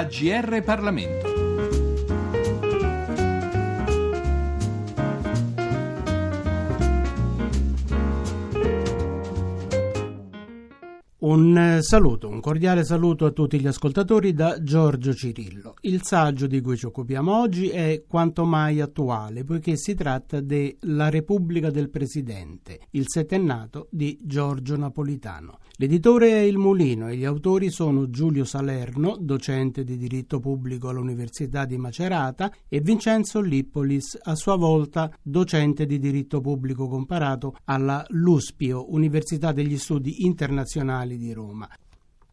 I libri a GR Parlamento. Un eh, saluto, un cordiale saluto a tutti gli ascoltatori da Giorgio Cirillo. Il saggio di cui ci occupiamo oggi è quanto mai attuale, poiché si tratta della Repubblica del Presidente, il settennato di Giorgio Napolitano. L'editore è Il Mulino e gli autori sono Giulio Salerno, docente di diritto pubblico all'Università di Macerata, e Vincenzo Lippolis, a sua volta docente di diritto pubblico comparato alla LUSPIO, Università degli Studi Internazionali di Roma.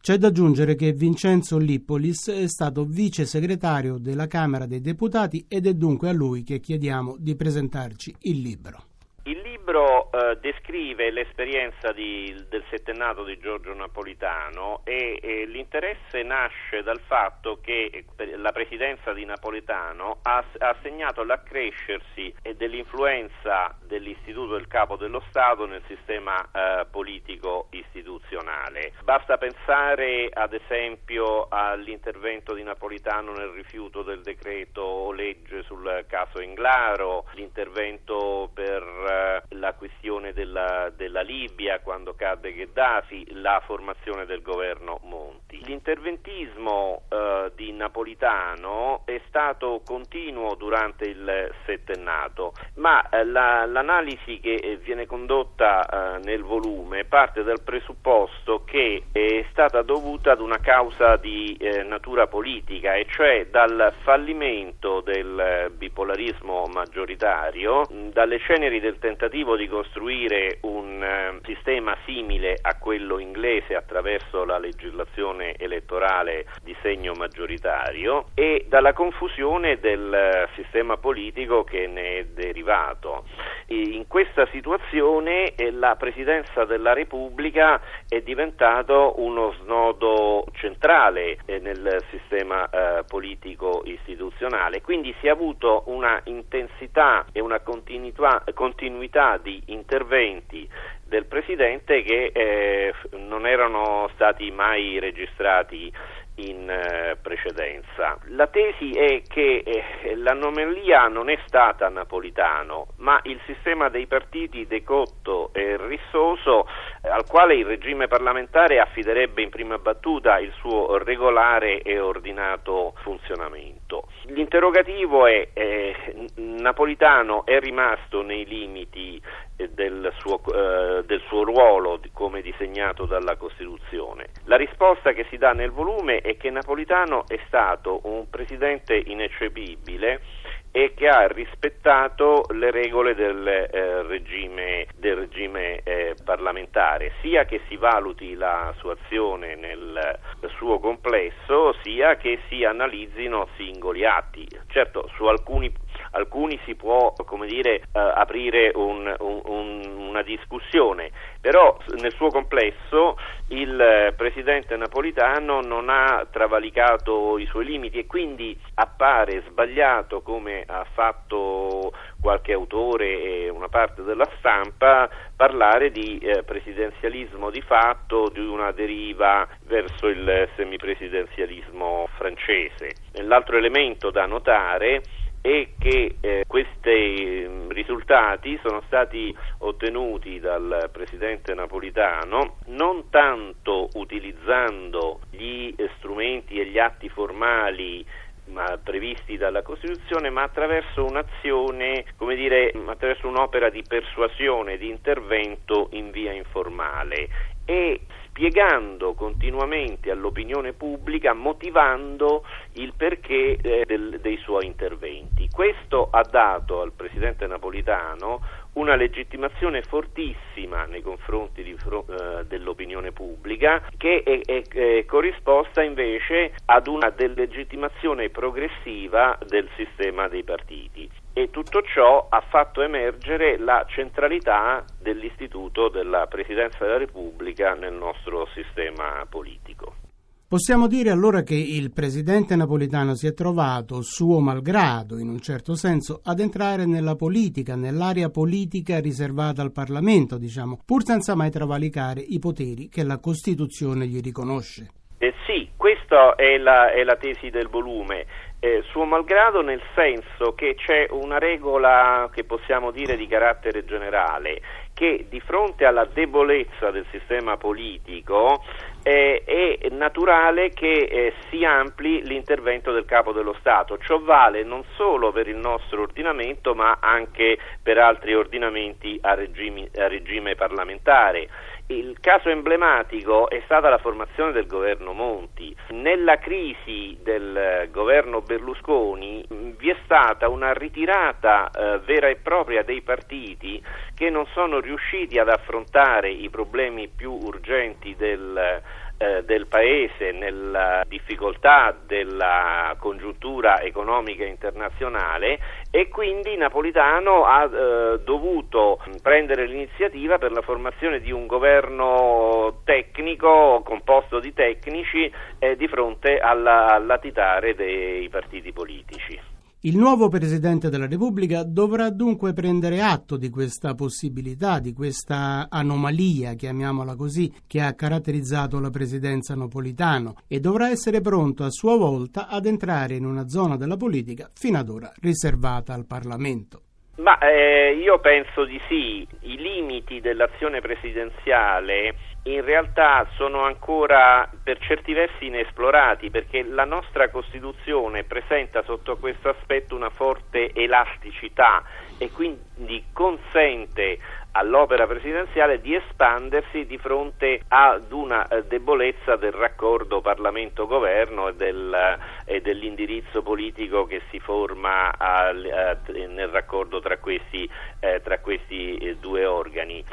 C'è da aggiungere che Vincenzo Lippolis è stato vice segretario della Camera dei Deputati ed è dunque a lui che chiediamo di presentarci il libro libro eh, descrive l'esperienza di, del settennato di Giorgio Napolitano e, e, l'interesse nasce dal fatto che la presidenza di Napolitano ha, ha segnato l'accrescersi dell'influenza dell'istituto del capo dello Stato nel sistema eh, politico istituzionale. Basta pensare ad esempio all'intervento di Napolitano nel rifiuto del decreto legge sul caso Englaro, l'intervento per eh, la questione della, della, Libia quando cadde Gheddafi, la formazione del governo Monti. L'interventismo eh, di Napolitano è stato continuo durante il settennato, ma eh, la, l'analisi che eh, viene condotta eh, nel volume parte dal presupposto che è stata dovuta ad una causa di eh, natura politica, e cioè dal fallimento del bipolarismo maggioritario, dalle ceneri del tentativo di costruire un uh, sistema simile a quello inglese attraverso la legislazione elettorale di segno maggioritario e dalla confusione del uh, sistema politico che ne è derivato. In questa situazione eh, la Presidenza della Repubblica è diventato uno snodo centrale eh, nel sistema eh, politico istituzionale, quindi si è avuto una intensità e una continuità di interventi del Presidente che eh, non erano stati mai registrati in eh, precedenza. La tesi è che eh, l'anomalia non è stata Napolitano, ma il sistema dei partiti decotto e rissoso eh, al quale il regime parlamentare affiderebbe in prima battuta il suo regolare e ordinato funzionamento. L'interrogativo è eh, Napolitano è rimasto nei limiti del suo, eh, del suo ruolo come disegnato dalla Costituzione. La risposta che si dà nel volume è che Napolitano è stato un presidente ineccepibile e che ha rispettato le regole del eh, regime, del regime eh, parlamentare, sia che si valuti la sua azione nel suo complesso, sia che si analizzino singoli atti. Certo, su alcuni alcuni si può dire, eh, aprire un, un, un, una discussione, però nel suo complesso il eh, presidente napolitano non ha travalicato i suoi limiti e quindi appare sbagliato come ha fatto qualche autore e una parte della stampa parlare di eh, presidenzialismo di fatto, di una deriva verso il semipresidenzialismo francese. L'altro elemento da notare e che eh, questi mm, risultati sono stati ottenuti dal presidente napolitano non tanto utilizzando gli strumenti e gli atti formali previsti dalla Costituzione, ma attraverso un'azione, come dire, attraverso un'opera di persuasione, di intervento in via informale e spiegando continuamente all'opinione pubblica, motivando il perché eh, del, dei suoi interventi. Questo ha dato al Presidente Napolitano una legittimazione fortissima nei confronti di, eh, dell'opinione pubblica che è, è, è, corrisposta invece ad una delegittimazione progressiva del sistema dei partiti e tutto ciò ha fatto emergere la centralità dell'istituto della Presidenza della Repubblica nel nostro sistema politico. Possiamo dire allora che il presidente napolitano si è trovato, suo malgrado, in un certo senso, ad entrare nella politica, nell'area politica riservata al Parlamento, diciamo, pur senza mai travalicare i poteri che la Costituzione gli riconosce. Eh Sì, questa è la, è la tesi del volume. Eh, suo malgrado nel senso che c'è una regola che possiamo dire di carattere generale, che di fronte alla debolezza del sistema politico eh, è naturale che eh, si ampli l'intervento del capo dello Stato. Ciò vale non solo per il nostro ordinamento ma anche per altri ordinamenti a, regimi, a regime parlamentare. Il caso emblematico è stata la formazione del governo Monti. Nella crisi del governo Berlusconi vi è stata una ritirata eh, vera e propria dei partiti che non sono riusciti ad affrontare i problemi più urgenti del eh, del Paese nella difficoltà della congiuntura economica internazionale e quindi Napolitano ha eh, dovuto prendere l'iniziativa per la formazione di un governo tecnico composto di tecnici eh, di fronte al latitare dei partiti politici. Il nuovo Presidente della Repubblica dovrà dunque prendere atto di questa possibilità, di questa anomalia, chiamiamola così, che ha caratterizzato la presidenza napolitano e dovrà essere pronto a sua volta ad entrare in una zona della politica fino ad ora riservata al Parlamento. Ma eh, io penso di sì, i limiti dell'azione presidenziale in realtà sono ancora per certi versi inesplorati perché la nostra Costituzione presenta sotto questo aspetto una forte elasticità e quindi consente all'opera presidenziale di espandersi di fronte ad una eh, debolezza del raccordo Parlamento-Governo e, del, e dell'indirizzo politico che si forma al, eh, nel raccordo tra questi, eh, tra questi eh, due organi.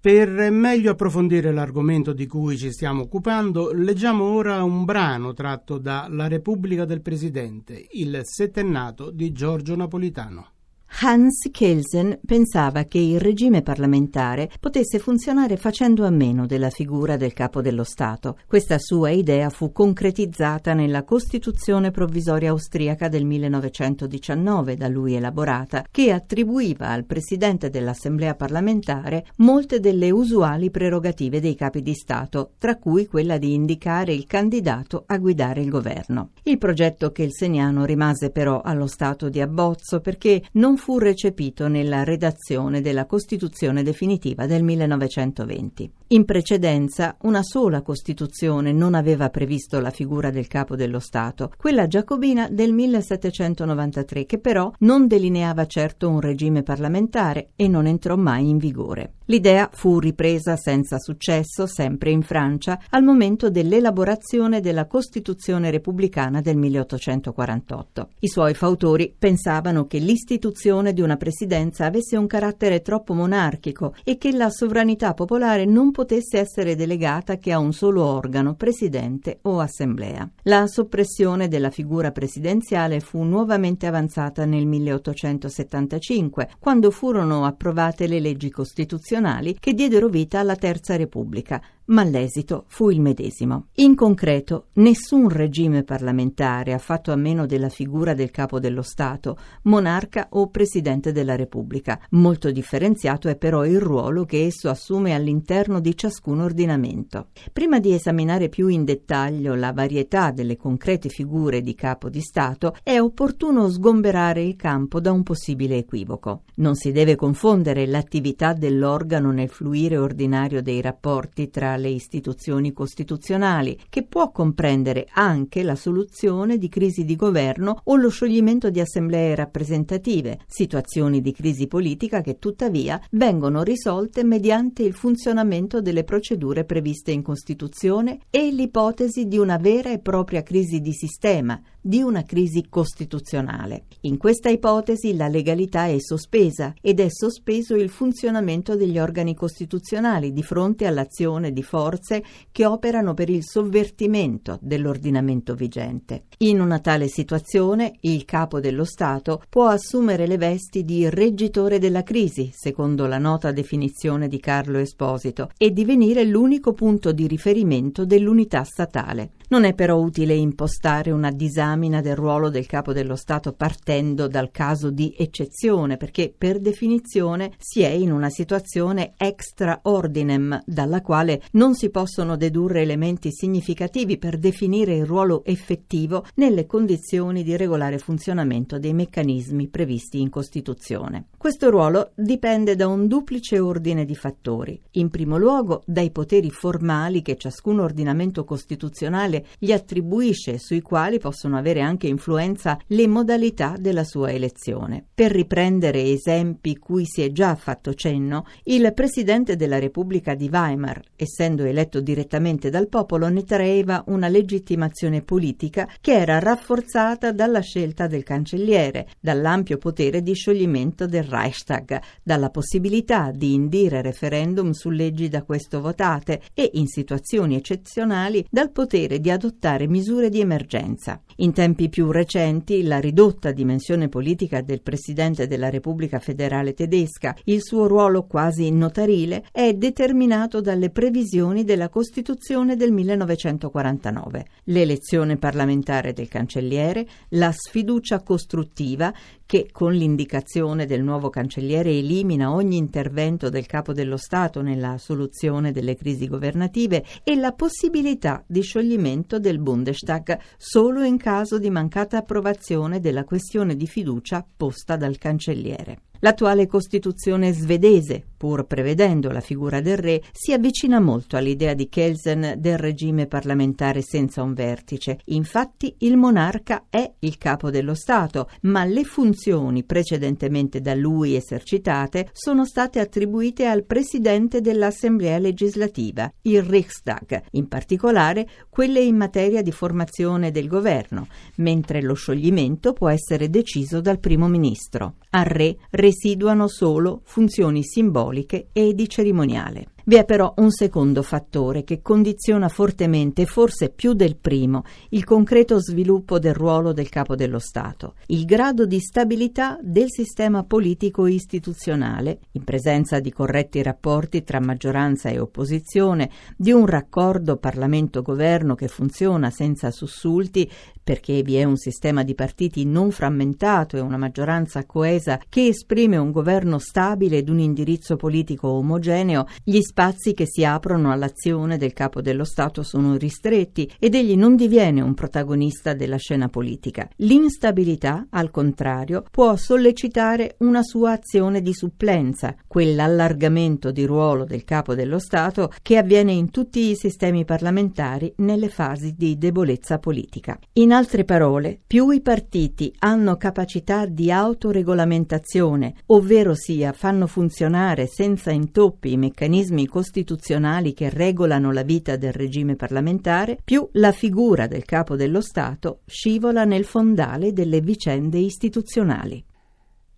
Per meglio approfondire l'argomento di cui ci stiamo occupando, leggiamo ora un brano tratto da La Repubblica del Presidente, il settennato di Giorgio Napolitano. Hans Kelsen pensava che il regime parlamentare potesse funzionare facendo a meno della figura del capo dello Stato. Questa sua idea fu concretizzata nella Costituzione provvisoria austriaca del 1919, da lui elaborata, che attribuiva al presidente dell'Assemblea parlamentare molte delle usuali prerogative dei capi di Stato, tra cui quella di indicare il candidato a guidare il governo. Il progetto kelseniano rimase però allo stato di abbozzo perché non fu recepito nella redazione della Costituzione definitiva del 1920. In precedenza, una sola Costituzione non aveva previsto la figura del capo dello Stato, quella giacobina del 1793, che però non delineava certo un regime parlamentare e non entrò mai in vigore. L'idea fu ripresa senza successo, sempre in Francia, al momento dell'elaborazione della Costituzione repubblicana del 1848. I suoi fautori pensavano che l'istituzione di una presidenza avesse un carattere troppo monarchico e che la sovranità popolare non potesse essere delegata che a un solo organo, presidente o assemblea. La soppressione della figura presidenziale fu nuovamente avanzata nel 1875, quando furono approvate le leggi costituzionali costituzionali che diedero vita alla Terza Repubblica, ma l'esito fu il medesimo. In concreto, nessun regime parlamentare ha fatto a meno della figura del capo dello Stato, monarca o presidente della Repubblica. Molto differenziato è però il ruolo che esso assume all'interno di ciascun ordinamento. Prima di esaminare più in dettaglio la varietà delle concrete figure di capo di Stato, è opportuno sgomberare il campo da un possibile equivoco. Non si deve confondere l'attività dell'organo nel fluire ordinario dei rapporti tra le istituzioni costituzionali, che può comprendere anche la soluzione di crisi di governo o lo scioglimento di assemblee rappresentative, situazioni di crisi politica che tuttavia vengono risolte mediante il funzionamento delle procedure previste in Costituzione e l'ipotesi di una vera e propria crisi di sistema, di una crisi costituzionale. In questa ipotesi la legalità è sospesa ed è sospeso il funzionamento degli organi costituzionali di fronte all'azione di forze che operano per il sovvertimento dell'ordinamento vigente. In una tale situazione il capo dello Stato può assumere le vesti di reggitore della crisi, secondo la nota definizione di Carlo Esposito, e divenire l'unico punto di riferimento dell'unità statale. Non è però utile impostare una disamina del ruolo del capo dello Stato partendo dal caso di eccezione, perché per definizione si è in una situazione extra ordinem, dalla quale non si possono dedurre elementi significativi per definire il ruolo effettivo nelle condizioni di regolare funzionamento dei meccanismi previsti in Costituzione. Questo ruolo dipende da un duplice ordine di fattori. In primo luogo dai poteri formali che ciascun ordinamento costituzionale gli attribuisce sui quali possono avere anche influenza le modalità della sua elezione. Per riprendere esempi cui si è già fatto cenno, il presidente della Repubblica di Weimar, essendo eletto direttamente dal popolo, ne traeva una legittimazione politica che era rafforzata dalla scelta del cancelliere, dall'ampio potere di scioglimento del Reichstag, dalla possibilità di indire referendum su leggi da questo votate e, in situazioni eccezionali, dal potere di adottare misure di emergenza. In tempi più recenti, la ridotta dimensione politica del Presidente della Repubblica federale tedesca, il suo ruolo quasi notarile, è determinato dalle previsioni della Costituzione del 1949, l'elezione parlamentare del cancelliere, la sfiducia costruttiva che con l'indicazione del nuovo cancelliere elimina ogni intervento del capo dello Stato nella soluzione delle crisi governative e la possibilità di scioglimento del Bundestag solo in caso di mancata approvazione della questione di fiducia posta dal cancelliere. L'attuale Costituzione svedese, pur prevedendo la figura del re, si avvicina molto all'idea di Kelsen del regime parlamentare senza un vertice. Infatti il monarca è il capo dello Stato, ma le funzioni precedentemente da lui esercitate sono state attribuite al presidente dell'Assemblea legislativa, il Riksdag, in particolare quelle in materia di formazione del governo, mentre lo scioglimento può essere deciso dal primo ministro. Al re residuano solo funzioni simboliche e di cerimoniale. Vi è però un secondo fattore che condiziona fortemente, forse più del primo, il concreto sviluppo del ruolo del capo dello Stato, il grado di stabilità del sistema politico istituzionale, in presenza di corretti rapporti tra maggioranza e opposizione, di un raccordo Parlamento-Governo che funziona senza sussulti, perché vi è un sistema di partiti non frammentato e una maggioranza coesa che esprime un governo stabile ed un indirizzo politico omogeneo, gli spazi che si aprono all'azione del capo dello Stato sono ristretti ed egli non diviene un protagonista della scena politica. L'instabilità, al contrario, può sollecitare una sua azione di supplenza, quell'allargamento di ruolo del capo dello Stato che avviene in tutti i sistemi parlamentari nelle fasi di debolezza politica. In altre parole, più i partiti hanno capacità di autoregolamentazione, ovvero sia fanno funzionare senza intoppi i meccanismi costituzionali che regolano la vita del regime parlamentare, più la figura del capo dello Stato scivola nel fondale delle vicende istituzionali.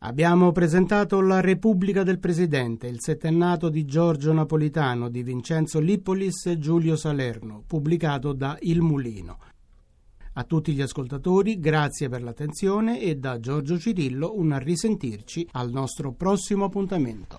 Abbiamo presentato La Repubblica del Presidente, il settennato di Giorgio Napolitano di Vincenzo Lippolis e Giulio Salerno, pubblicato da Il Mulino. A tutti gli ascoltatori grazie per l'attenzione e da Giorgio Cirillo un risentirci al nostro prossimo appuntamento.